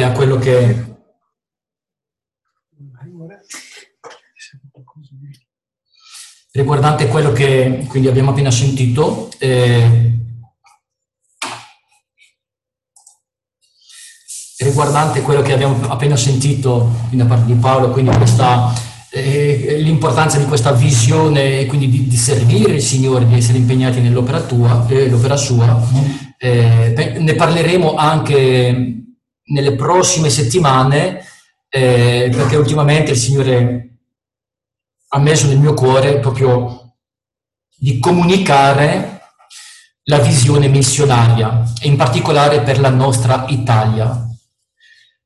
riguardante a quello che riguardante quello che quindi abbiamo appena sentito eh, riguardante quello che abbiamo appena sentito da parte di Paolo quindi questa eh, l'importanza di questa visione e quindi di, di, servire il Signore, di essere impegnati nell'opera tua, eh, l'opera sua. Eh, ne parleremo anche nelle prossime settimane, eh, perché ultimamente il Signore ha messo nel mio cuore proprio di comunicare la visione missionaria, in particolare per la nostra Italia,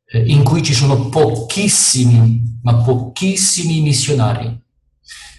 eh, in cui ci sono pochissimi, ma pochissimi missionari.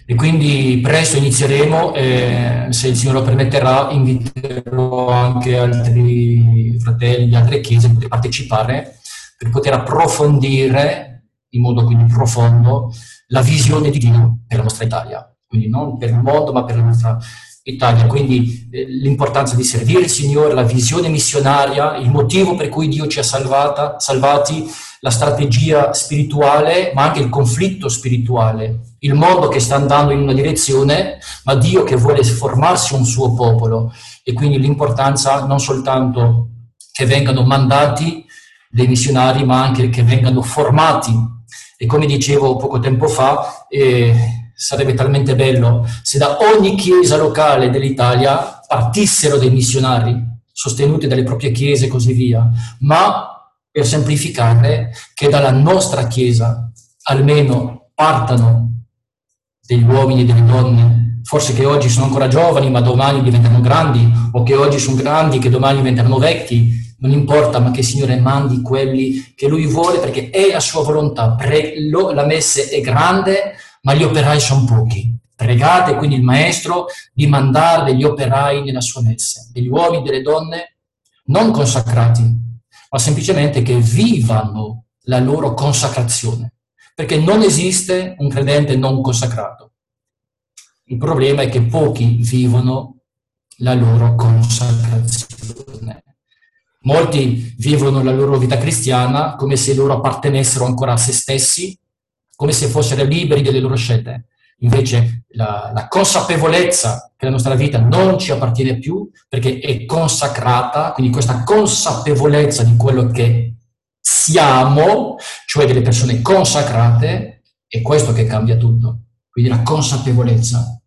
E quindi presto inizieremo, eh, se il Signore lo permetterà, inviterò anche altri fratelli altre chiese a partecipare per poter approfondire in modo quindi profondo la visione di Dio per la nostra Italia, quindi non per il mondo ma per la nostra Italia, quindi eh, l'importanza di servire il Signore, la visione missionaria, il motivo per cui Dio ci ha salvata, salvati, la strategia spirituale, ma anche il conflitto spirituale, il mondo che sta andando in una direzione, ma Dio che vuole formarsi un suo popolo. E quindi l'importanza non soltanto che vengano mandati dei missionari, ma anche che vengano formati. E come dicevo poco tempo fa, eh, sarebbe talmente bello se da ogni chiesa locale dell'Italia partissero dei missionari sostenuti dalle proprie chiese e così via, ma per semplificare che dalla nostra chiesa almeno partano degli uomini e delle donne, forse che oggi sono ancora giovani ma domani diventano grandi, o che oggi sono grandi che domani diventeranno vecchi, non importa, ma che il Signore mandi quelli che Lui vuole perché è a sua volontà. Pre- lo, la messe è grande, ma gli operai sono pochi. Pregate quindi il Maestro di mandare degli operai nella sua messe, degli uomini e delle donne non consacrati, ma semplicemente che vivano la loro consacrazione, perché non esiste un credente non consacrato. Il problema è che pochi vivono la loro consacrazione. Molti vivono la loro vita cristiana come se loro appartenessero ancora a se stessi, come se fossero liberi delle loro scelte. Invece la, la, consapevolezza che la nostra vita non ci appartiene più perché è consacrata, quindi questa consapevolezza di quello che siamo, cioè delle persone consacrate, è questo che cambia tutto. Quindi la consapevolezza.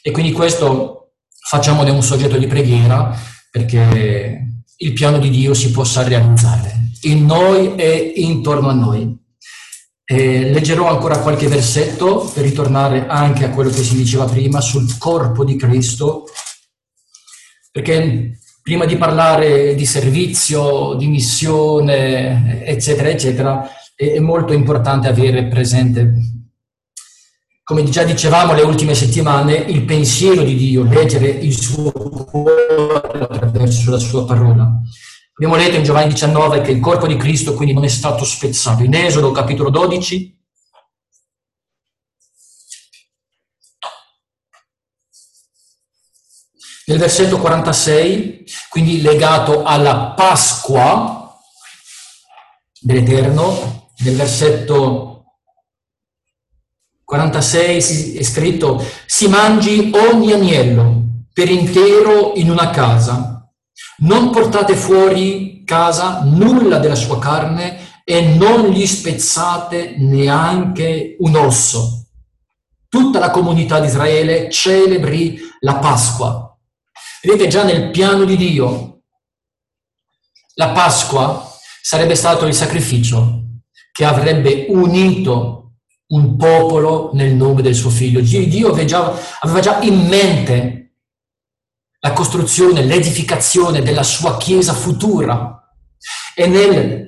E quindi questo facciamone un soggetto di preghiera perché il piano di Dio si possa realizzare in noi e intorno a noi. Eh, leggerò ancora qualche versetto per ritornare anche a quello che si diceva prima sul corpo di Cristo, perché prima di parlare di servizio, di missione, eccetera, eccetera, è molto importante avere presente, come già dicevamo le ultime settimane, il pensiero di Dio, leggere il suo cuore attraverso la sua parola. Abbiamo letto in Giovanni 19 che il corpo di Cristo quindi non è stato spezzato. In Esodo capitolo 12 Nel versetto 46, quindi legato alla Pasqua dell'Eterno, nel versetto 46 è scritto, si mangi ogni agnello per intero in una casa. Non portate fuori casa nulla della sua carne e non gli spezzate neanche un osso. Tutta la comunità di Israele celebri la Pasqua. Vedete già nel piano di Dio, la Pasqua sarebbe stato il sacrificio che avrebbe unito un popolo nel nome del suo figlio. Dio aveva già, aveva già in mente la costruzione, l'edificazione della sua Chiesa futura e nel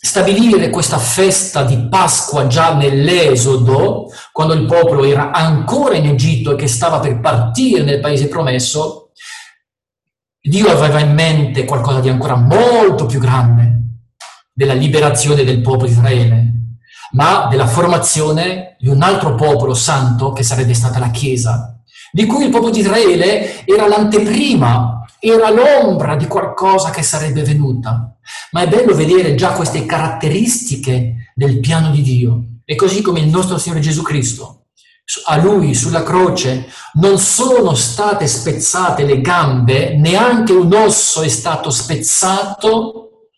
stabilire questa festa di Pasqua già nell'Esodo, quando il popolo era ancora in Egitto e che stava per partire nel paese promesso, Dio aveva in mente qualcosa di ancora molto più grande della liberazione del popolo di Israele, ma della formazione di un altro popolo santo che sarebbe stata la Chiesa di cui il popolo di Israele era l'anteprima era l'ombra di qualcosa che sarebbe venuta. Ma è bello vedere già queste caratteristiche del piano di Dio. E così come il nostro Signore Gesù Cristo, a Lui sulla croce non sono state spezzate le gambe, neanche un osso è stato spezzato,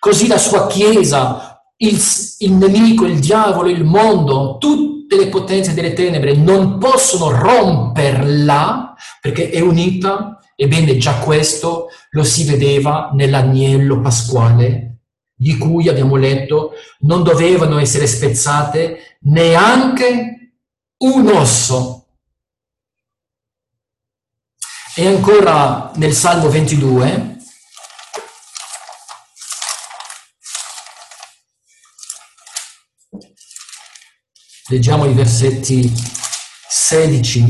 così la sua Chiesa, il, il nemico, il diavolo, il mondo, tutte le potenze delle tenebre non possono romperla perché è unita Ebbene, già questo lo si vedeva nell'agnello pasquale, di cui abbiamo letto non dovevano essere spezzate neanche un osso. E ancora nel Salmo 22, leggiamo i versetti 16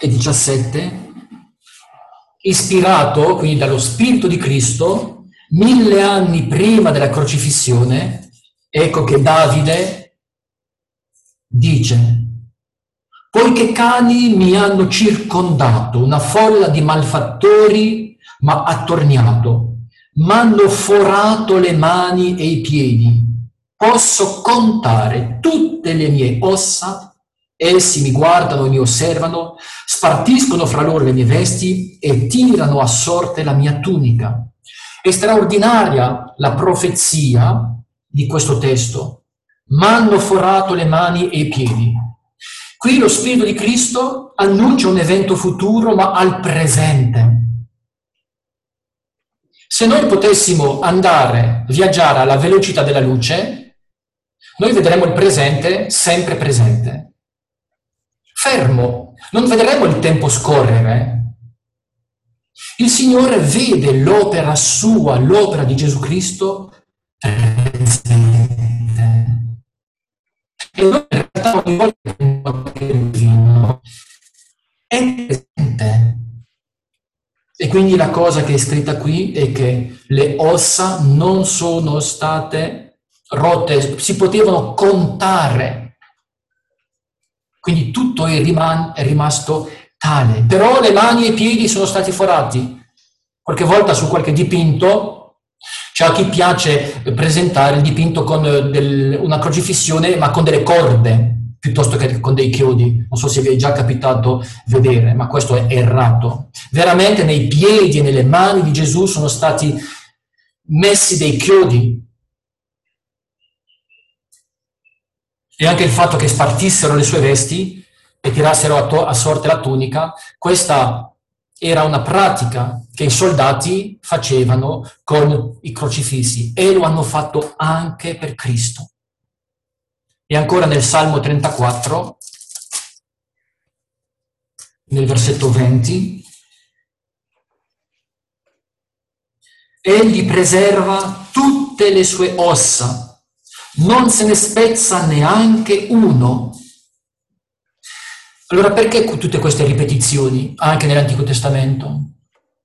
e 17 ispirato quindi dallo Spirito di Cristo, mille anni prima della crocifissione, ecco che Davide dice, poiché cani mi hanno circondato, una folla di malfattori ma attorniato, m'hanno forato le mani e i piedi, posso contare tutte le mie ossa Essi mi guardano e mi osservano, spartiscono fra loro le mie vesti e tirano a sorte la mia tunica. È straordinaria la profezia di questo testo. M'hanno forato le mani e i piedi. Qui lo Spirito di Cristo annuncia un evento futuro, ma al presente. Se noi potessimo andare, viaggiare alla velocità della luce, noi vedremo il presente sempre presente fermo, non vedremo il tempo scorrere. Il Signore vede l'opera sua, l'opera di Gesù Cristo presente. E noi in realtà ogni volta che vino è presente. E quindi la cosa che è scritta qui è che le ossa non sono state rotte, si potevano contare quindi tutto è, riman- è rimasto tale. Però le mani e i piedi sono stati forati. Qualche volta su qualche dipinto c'è a chi piace presentare il dipinto con del, una crocifissione ma con delle corde piuttosto che con dei chiodi. Non so se vi è già capitato vedere, ma questo è errato. Veramente nei piedi e nelle mani di Gesù sono stati messi dei chiodi e anche il fatto che spartissero le sue vesti e tirassero a, to- a sorte la tunica, questa era una pratica che i soldati facevano con i crocifissi e lo hanno fatto anche per Cristo. E ancora nel Salmo 34, nel versetto 20, Egli preserva tutte le sue ossa non se ne spezza neanche uno. Allora perché tutte queste ripetizioni anche nell'Antico Testamento?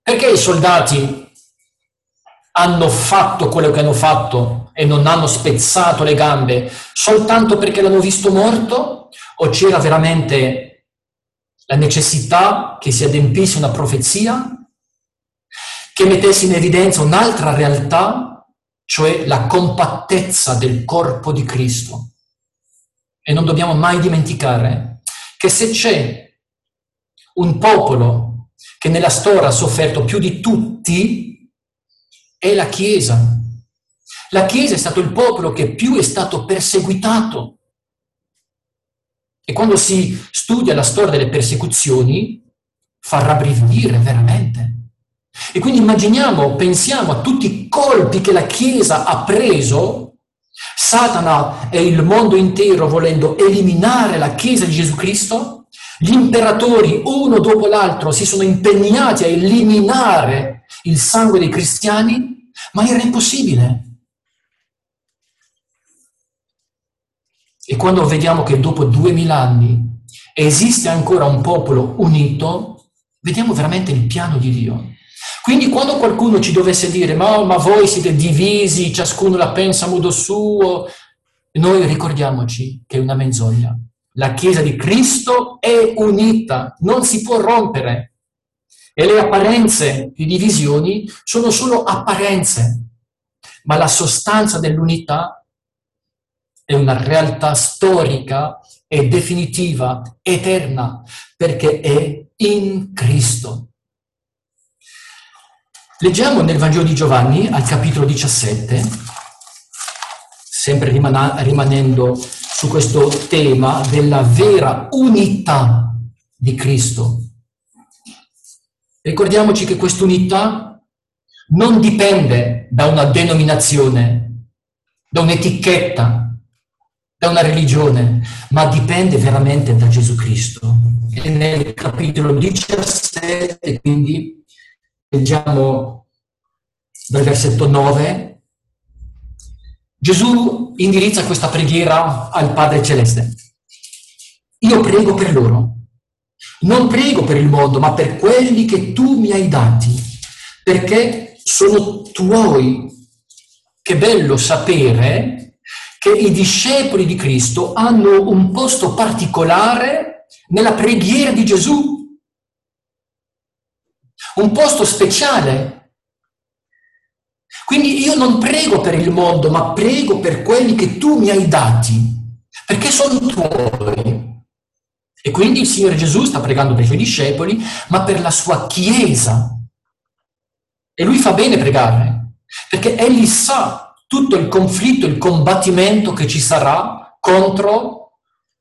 Perché i soldati hanno fatto quello che hanno fatto e non hanno spezzato le gambe soltanto perché l'hanno visto morto? O c'era veramente la necessità che si adempisse una profezia? Che mettesse in evidenza un'altra realtà cioè la compattezza del corpo di Cristo. E non dobbiamo mai dimenticare che se c'è un popolo che nella storia ha sofferto più di tutti, è la Chiesa. La Chiesa è stato il popolo che più è stato perseguitato. E quando si studia la storia delle persecuzioni, fa rabbrividire veramente. E quindi immaginiamo, pensiamo a tutti i colpi che la Chiesa ha preso, Satana e il mondo intero volendo eliminare la Chiesa di Gesù Cristo, gli imperatori uno dopo l'altro si sono impegnati a eliminare il sangue dei cristiani, ma era impossibile. E quando vediamo che dopo duemila anni esiste ancora un popolo unito, vediamo veramente il piano di Dio. Quindi quando qualcuno ci dovesse dire ma, ma voi siete divisi, ciascuno la pensa a modo suo, noi ricordiamoci che è una menzogna. La Chiesa di Cristo è unita, non si può rompere. E le apparenze di divisioni sono solo apparenze, ma la sostanza dell'unità è una realtà storica e definitiva, eterna, perché è in Cristo. Leggiamo nel Vangelo di Giovanni al capitolo 17, sempre rimanendo su questo tema della vera unità di Cristo. Ricordiamoci che quest'unità non dipende da una denominazione, da un'etichetta, da una religione, ma dipende veramente da Gesù Cristo. E nel capitolo 17, quindi, leggiamo dal versetto 9, Gesù indirizza questa preghiera al Padre Celeste. Io prego per loro non prego per il mondo, ma per quelli che tu mi hai dati, perché sono tuoi. Che bello sapere che i discepoli di Cristo hanno un posto particolare nella preghiera di Gesù, un posto speciale. Quindi io non prego per il mondo, ma prego per quelli che tu mi hai dati, perché sono tuoi. E quindi il Signore Gesù sta pregando per i suoi discepoli, ma per la sua Chiesa. E lui fa bene pregare, perché egli sa tutto il conflitto, il combattimento che ci sarà contro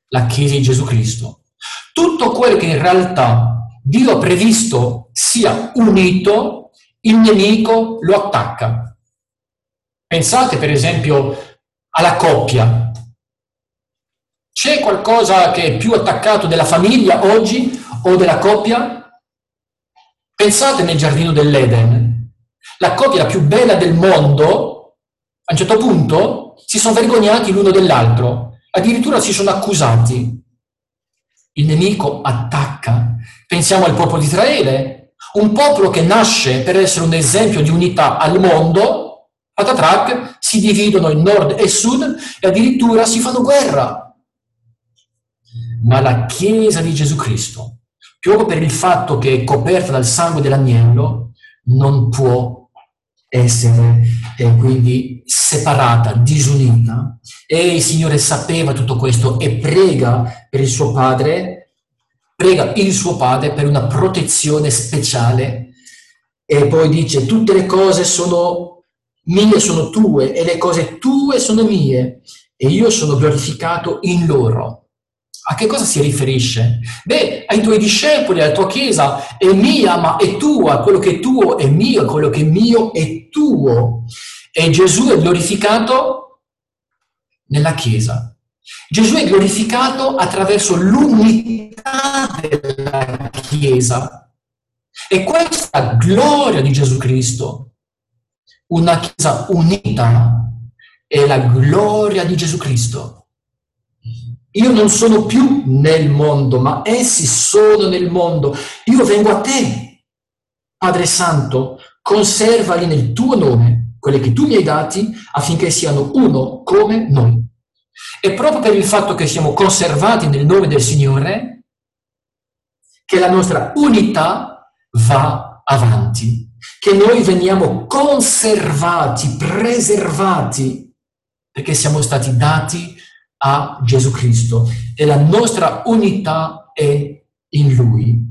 la Chiesa di Gesù Cristo. Tutto quello che in realtà Dio ha previsto sia unito, il nemico lo attacca. Pensate per esempio alla coppia, c'è qualcosa che è più attaccato della famiglia oggi o della coppia? Pensate nel giardino dell'Eden. La coppia più bella del mondo, a un certo punto, si sono vergognati l'uno dell'altro, addirittura si sono accusati. Il nemico attacca. Pensiamo al popolo di Israele, un popolo che nasce per essere un esempio di unità al mondo, patatrac, si dividono in nord e sud e addirittura si fanno guerra ma la Chiesa di Gesù Cristo, proprio per il fatto che è coperta dal sangue dell'agnello, non può essere eh, quindi separata, disunita. E il Signore sapeva tutto questo e prega per il suo Padre, prega il suo Padre per una protezione speciale e poi dice tutte le cose sono mie, sono tue e le cose tue sono mie e io sono glorificato in loro. A che cosa si riferisce? Beh, ai tuoi discepoli, alla tua Chiesa, è mia ma è tua, quello che è tuo è mio, quello che è mio è tuo. E Gesù è glorificato nella Chiesa. Gesù è glorificato attraverso l'unità della Chiesa. E questa gloria di Gesù Cristo, una Chiesa unita, è la gloria di Gesù Cristo. Io non sono più nel mondo, ma essi sono nel mondo. Io vengo a te, Padre Santo, conservali nel tuo nome, quelle che tu mi hai dati, affinché siano uno come noi. E proprio per il fatto che siamo conservati nel nome del Signore, che la nostra unità va avanti, che noi veniamo conservati, preservati, perché siamo stati dati a Gesù Cristo e la nostra unità è in Lui.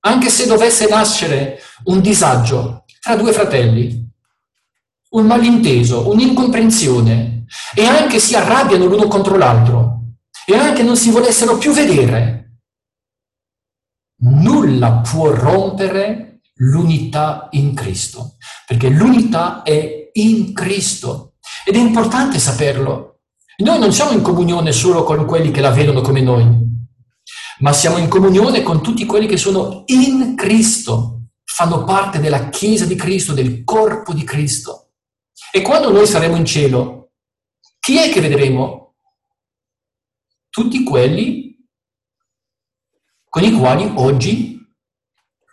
Anche se dovesse nascere un disagio tra due fratelli, un malinteso, un'incomprensione, e anche si arrabbiano l'uno contro l'altro, e anche non si volessero più vedere, nulla può rompere l'unità in Cristo, perché l'unità è in Cristo. Ed è importante saperlo, noi non siamo in comunione solo con quelli che la vedono come noi, ma siamo in comunione con tutti quelli che sono in Cristo, fanno parte della Chiesa di Cristo, del corpo di Cristo. E quando noi saremo in cielo, chi è che vedremo? Tutti quelli con i quali oggi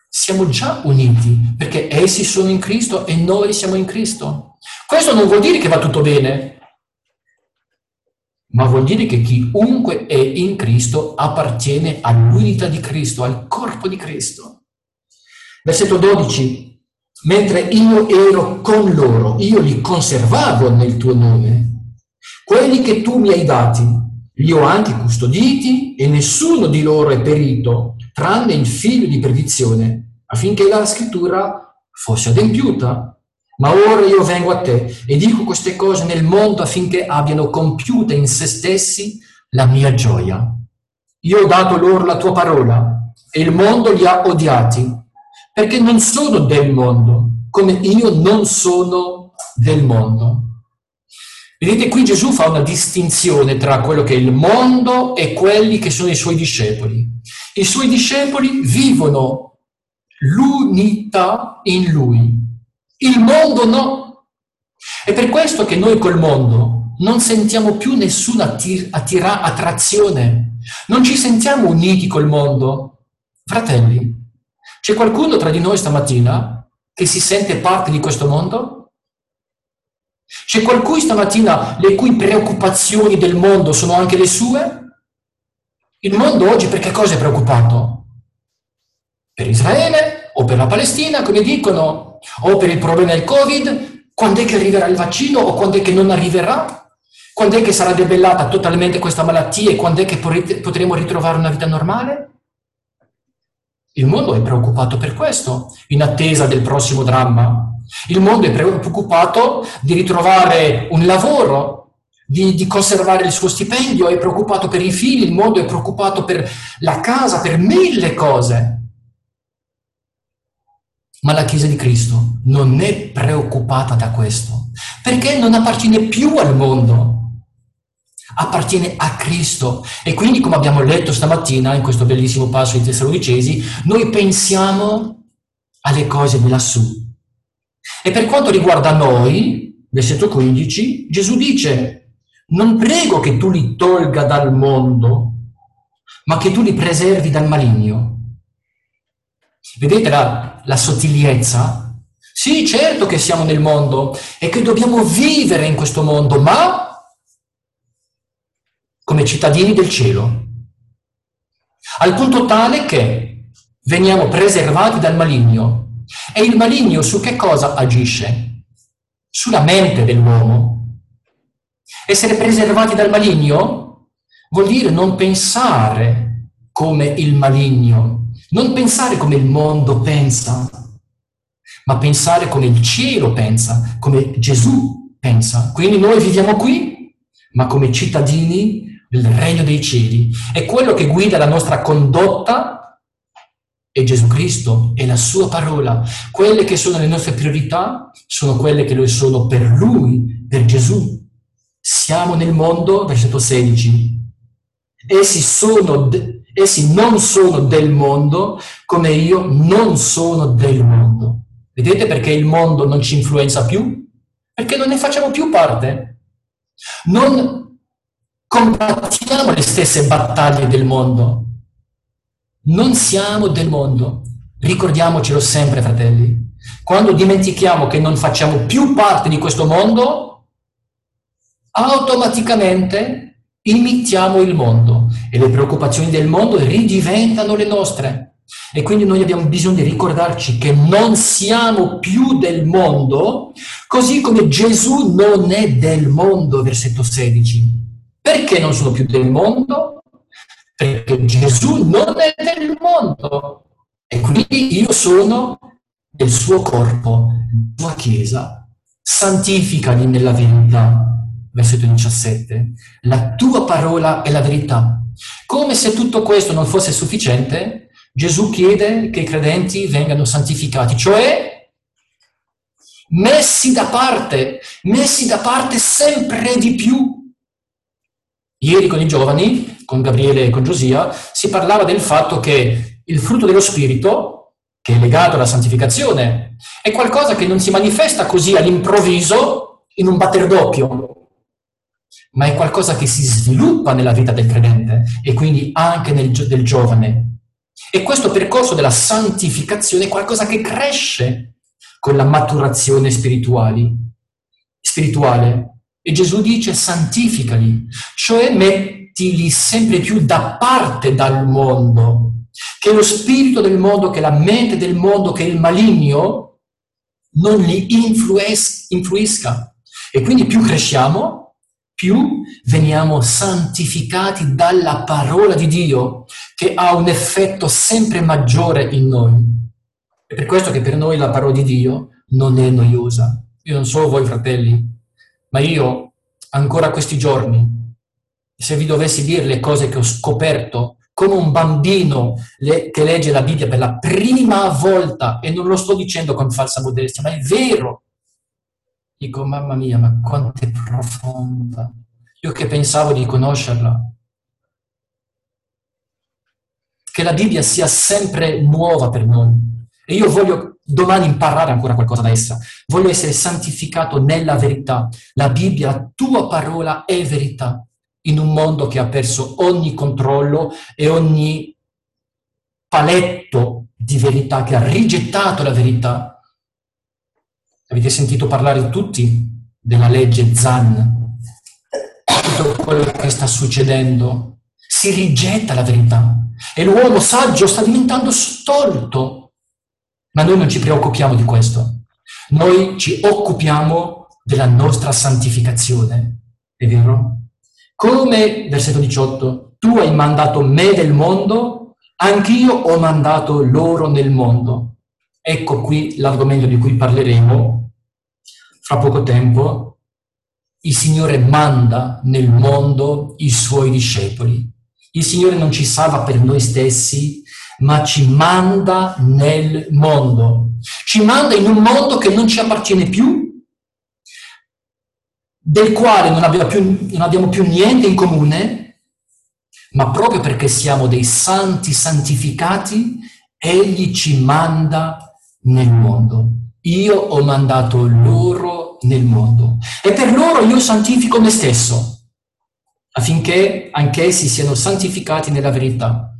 siamo già uniti, perché essi sono in Cristo e noi siamo in Cristo. Questo non vuol dire che va tutto bene, ma vuol dire che chiunque è in Cristo appartiene all'unità di Cristo, al corpo di Cristo. Versetto 12, mentre io ero con loro, io li conservavo nel tuo nome. Quelli che tu mi hai dati, li ho anche custoditi e nessuno di loro è perito, tranne il figlio di perdizione, affinché la scrittura fosse adempiuta. Ma ora io vengo a te e dico queste cose nel mondo affinché abbiano compiuta in se stessi la mia gioia. Io ho dato loro la tua parola e il mondo li ha odiati perché non sono del mondo, come io non sono del mondo. Vedete, qui Gesù fa una distinzione tra quello che è il mondo e quelli che sono i suoi discepoli. I suoi discepoli vivono l'unità in lui, il mondo no. È per questo che noi col mondo non sentiamo più nessuna attir- attira- attrazione, non ci sentiamo uniti col mondo. Fratelli, c'è qualcuno tra di noi stamattina che si sente parte di questo mondo? C'è qualcuno stamattina le cui preoccupazioni del mondo sono anche le sue? Il mondo oggi per che cosa è preoccupato? Per Israele o per la Palestina, come dicono, o per il problema del Covid? Quando è che arriverà il vaccino o quando è che non arriverà? Quando è che sarà debellata totalmente questa malattia e quando è che potremo ritrovare una vita normale? Il mondo è preoccupato per questo, in attesa del prossimo dramma. Il mondo è preoccupato di ritrovare un lavoro, di, di, conservare il suo stipendio, è preoccupato per i figli, il mondo è preoccupato per la casa, per mille cose. Ma la Chiesa di Cristo non è preoccupata da questo, perché non appartiene più al mondo, appartiene a Cristo. E quindi, come abbiamo letto stamattina in questo bellissimo passo di Tessalonicesi, noi pensiamo alle cose di lassù. E per quanto riguarda noi, versetto 15, Gesù dice, non prego che tu li tolga dal mondo, ma che tu li preservi dal maligno. Vedete la, la sottigliezza? Sì, certo che siamo nel mondo e che dobbiamo vivere in questo mondo, ma come cittadini del cielo, al punto tale che veniamo preservati dal maligno. E il maligno su che cosa agisce? Sulla mente dell'uomo. Essere preservati dal maligno vuol dire non pensare come il maligno, non pensare come il mondo pensa, ma pensare come il cielo pensa, come Gesù pensa. Quindi noi viviamo qui, ma come cittadini il regno dei cieli. È quello che guida la nostra condotta è Gesù Cristo, è la sua parola. Quelle che sono le nostre priorità sono quelle che lo sono per Lui, per Gesù. Siamo nel mondo, versetto 16. Essi, sono, essi non sono del mondo come io non sono del mondo. Vedete perché il mondo non ci influenza più? Perché non ne facciamo più parte. Non combattiamo le stesse battaglie del mondo. Non siamo del mondo. Ricordiamocelo sempre, fratelli. Quando dimentichiamo che non facciamo più parte di questo mondo, automaticamente imitiamo il mondo e le preoccupazioni del mondo ridiventano le nostre. E quindi noi abbiamo bisogno di ricordarci che non siamo più del mondo, così come Gesù non è del mondo, versetto 16. Perché non sono più del mondo? Perché Gesù non è del mondo e quindi io sono del suo corpo, della sua chiesa. Santificali nella verità. Versetto 17. La tua parola è la verità. Come se tutto questo non fosse sufficiente, Gesù chiede che i credenti vengano santificati, cioè messi da parte, messi da parte sempre di più Ieri con i giovani, con Gabriele e con Giosia, si parlava del fatto che il frutto dello Spirito, che è legato alla santificazione, è qualcosa che non si manifesta così all'improvviso in un batter doppio, ma è qualcosa che si sviluppa nella vita del credente e quindi anche nel, del giovane. E questo percorso della santificazione è qualcosa che cresce con la maturazione spirituale. E Gesù dice santificali, cioè mettili sempre più da parte dal mondo, che lo spirito del mondo, che la mente del mondo, che il maligno non li influisca. E quindi più cresciamo, più veniamo santificati dalla parola di Dio, che ha un effetto sempre maggiore in noi. È per questo che per noi la parola di Dio non è noiosa. Io non so voi fratelli, ma io ancora questi giorni, se vi dovessi dire le cose che ho scoperto come un bambino che legge la Bibbia per la prima volta, e non lo sto dicendo con falsa modestia, ma è vero, dico, mamma mia, ma quanto è profonda. Io che pensavo di conoscerla. Che la Bibbia sia sempre nuova per noi. E io voglio domani imparare ancora qualcosa da essa. Voglio essere santificato nella verità. La Bibbia, la tua parola, è verità. In un mondo che ha perso ogni controllo e ogni paletto di verità, che ha rigettato la verità. Avete sentito parlare tutti della legge Zan, tutto quello che sta succedendo. Si rigetta la verità e l'uomo saggio sta diventando stolto ma noi non ci preoccupiamo di questo. Noi ci occupiamo della nostra santificazione. È vero? Come, versetto 18, tu hai mandato me nel mondo, anch'io ho mandato loro nel mondo. Ecco qui l'argomento di cui parleremo fra poco tempo. Il Signore manda nel mondo i suoi discepoli. Il Signore non ci salva per noi stessi, ma ci manda nel mondo. Ci manda in un mondo che non ci appartiene più, del quale non abbiamo più, non abbiamo più niente in comune, ma proprio perché siamo dei santi santificati, Egli ci manda nel mondo. Io ho mandato loro nel mondo e per loro io santifico me stesso, affinché anch'essi siano santificati nella verità.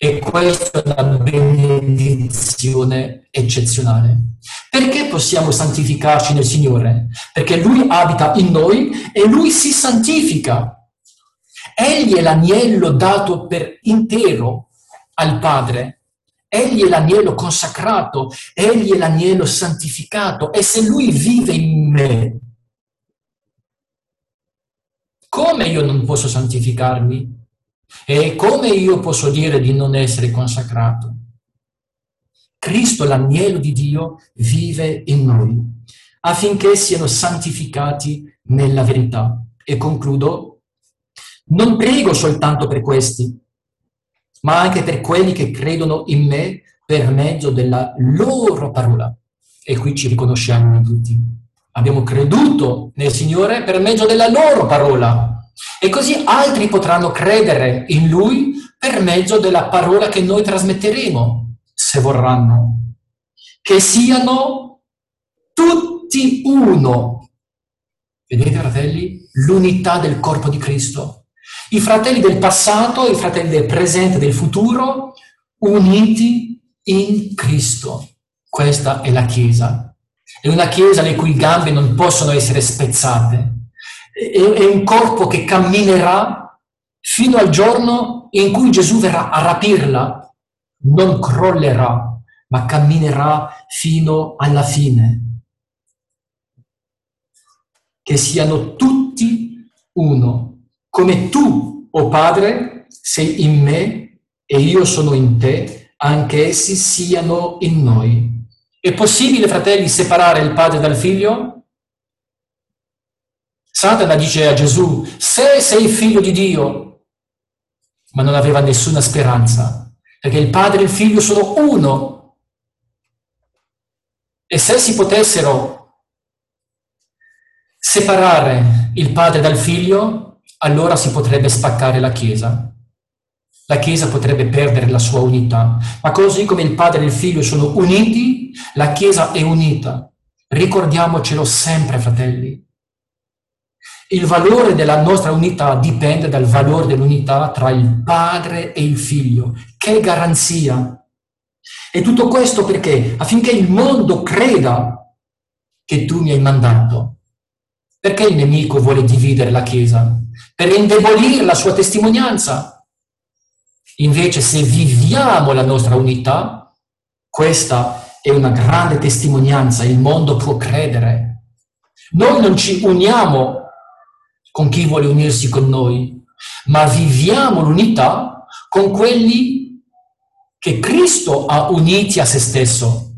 E questa è una benedizione eccezionale. Perché possiamo santificarci nel Signore? Perché Lui abita in noi e Lui si santifica. Egli è l'agnello dato per intero al Padre. Egli è l'agnello consacrato, egli è l'agnello santificato e se lui vive in me, come io non posso santificarmi? E come io posso dire di non essere consacrato? Cristo, l'agnello di Dio, vive in noi affinché siano santificati nella verità. E concludo, non prego soltanto per questi, ma anche per quelli che credono in me per mezzo della loro parola. E qui ci riconosciamo tutti. Abbiamo creduto nel Signore per mezzo della loro parola. E così altri potranno credere in Lui per mezzo della parola che noi trasmetteremo, se vorranno. Che siano tutti uno. Vedete, fratelli, l'unità del corpo di Cristo. I fratelli del passato, i fratelli del presente e del futuro, uniti in Cristo. Questa è la Chiesa. È una Chiesa le cui gambe non possono essere spezzate è un corpo che camminerà fino al giorno in cui Gesù verrà a rapirla, non crollerà, ma camminerà fino alla fine. Che siano tutti uno, come tu, o oh Padre, sei in me e io sono in te, anche essi siano in noi. È possibile, fratelli, separare il padre dal figlio? Satana dice a Gesù, se sei figlio di Dio, ma non aveva nessuna speranza, perché il padre e il figlio sono uno. E se si potessero separare il padre dal figlio, allora si potrebbe spaccare la Chiesa. La Chiesa potrebbe perdere la sua unità. Ma così come il padre e il figlio sono uniti, la Chiesa è unita. Ricordiamocelo sempre, fratelli. Il valore della nostra unità dipende dal valore dell'unità tra il padre e il figlio. Che garanzia! E tutto questo perché? Affinché il mondo creda che tu mi hai mandato. Perché il nemico vuole dividere la Chiesa? Per indebolire la sua testimonianza. Invece se viviamo la nostra unità, questa è una grande testimonianza, il mondo può credere. Noi non ci uniamo con chi vuole unirsi con noi, ma viviamo l'unità con quelli che Cristo ha uniti a se stesso.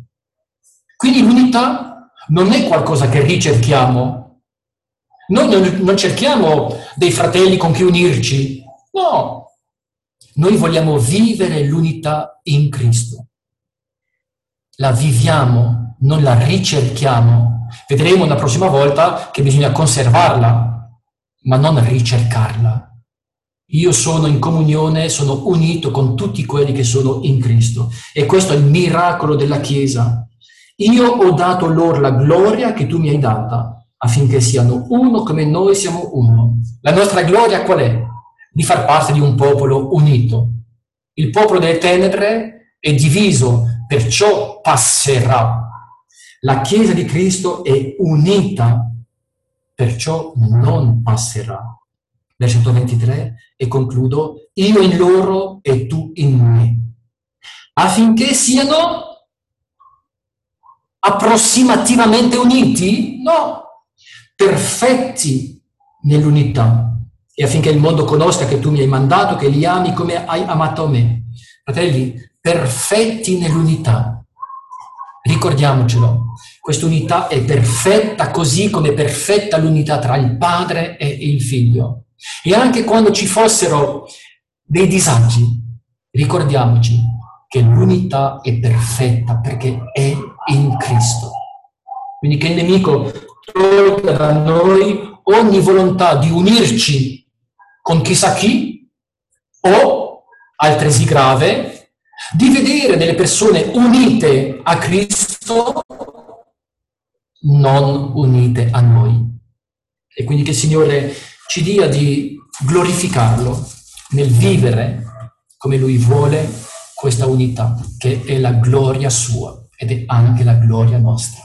Quindi l'unità non è qualcosa che ricerchiamo. Noi non, cerchiamo dei fratelli con cui unirci. No, noi vogliamo vivere l'unità in Cristo. La viviamo, non la ricerchiamo. Vedremo la prossima volta che bisogna conservarla, ma non ricercarla. Io sono in comunione, sono unito con tutti quelli che sono in Cristo. E questo è il miracolo della Chiesa. Io ho dato loro la gloria che tu mi hai data, affinché siano uno come noi siamo uno. La nostra gloria qual è? Di far parte di un popolo unito. Il popolo delle tenebre è diviso, perciò passerà. La Chiesa di Cristo è unita perciò non passerà. Versetto 23 e concludo, io in loro e tu in me, affinché siano approssimativamente uniti? No, perfetti nell'unità e affinché il mondo conosca che tu mi hai mandato, che li ami come hai amato me. Fratelli, perfetti nell'unità. Ricordiamocelo, questa unità è perfetta così come è perfetta l'unità tra il padre e il figlio. E anche quando ci fossero dei disagi, ricordiamoci che l'unità è perfetta perché è in Cristo. Quindi che il nemico tolga da noi ogni volontà di unirci con chissà chi o, altresì grave, di vedere delle persone unite a Cristo non unite a noi. E quindi che il Signore ci dia di glorificarlo nel vivere come Lui vuole questa unità, che è la gloria sua ed è anche la gloria nostra.